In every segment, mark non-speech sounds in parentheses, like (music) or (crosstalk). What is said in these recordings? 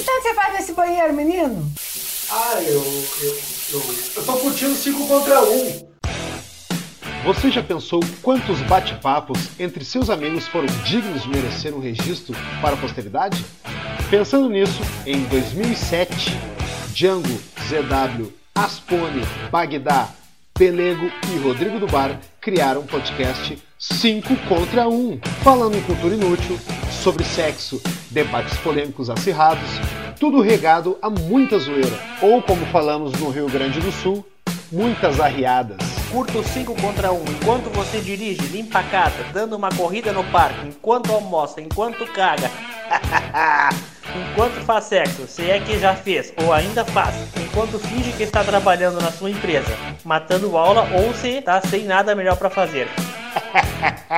Que tanto você faz nesse banheiro, menino? Ah, eu. Eu, eu, eu tô curtindo 5 contra 1. Um. Você já pensou quantos bate-papos entre seus amigos foram dignos de merecer um registro para a posteridade? Pensando nisso, em 2007, Django, ZW, Aspone, Bagdá, Pelego e Rodrigo do Bar criaram um podcast 5 contra 1, falando em cultura inútil, sobre sexo, debates polêmicos acirrados, tudo regado a muita zoeira, ou como falamos no Rio Grande do Sul, muitas arriadas. Curta o 5 contra 1 enquanto você dirige, limpa a casa, dando uma corrida no parque, enquanto almoça, enquanto caga. (laughs) enquanto faz sexo, se é que já fez ou ainda faz, enquanto finge que está trabalhando na sua empresa, matando aula ou se está sem nada melhor para fazer. (laughs)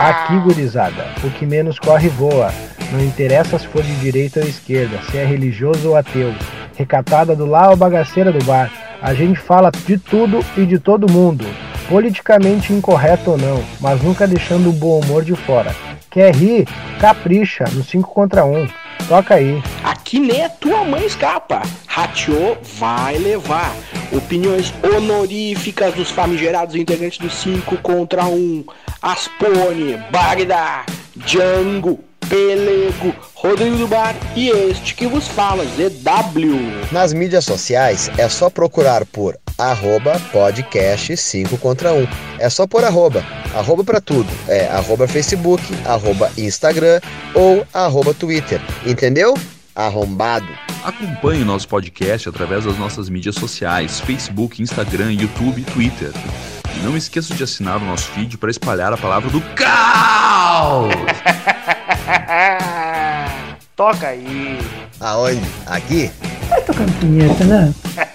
Aqui, gurizada, o que menos corre voa. Não interessa se for de direita ou esquerda, se é religioso ou ateu. Recatada do lá ou bagaceira do bar. A gente fala de tudo e de todo mundo, politicamente incorreto ou não, mas nunca deixando o bom humor de fora. Quer rir? Capricha no 5 contra 1. Toca aí. Aqui nem a tua mãe escapa. Ratiou, vai levar. Opiniões honoríficas dos famigerados integrantes do 5 contra 1. Aspone, Bagdá, Django, Pelego, Rodrigo do Bar e este que vos fala, ZW. Nas mídias sociais é só procurar por arroba podcast 5 contra 1. É só por arroba. Arroba pra tudo. É arroba Facebook, arroba Instagram ou arroba Twitter. Entendeu? Arrombado. Acompanhe o nosso podcast através das nossas mídias sociais, Facebook, Instagram, YouTube e Twitter. E não esqueça de assinar o nosso feed para espalhar a palavra do caos! (laughs) Toca aí. Aonde? Aqui? Vai tocando punheta, né? (laughs)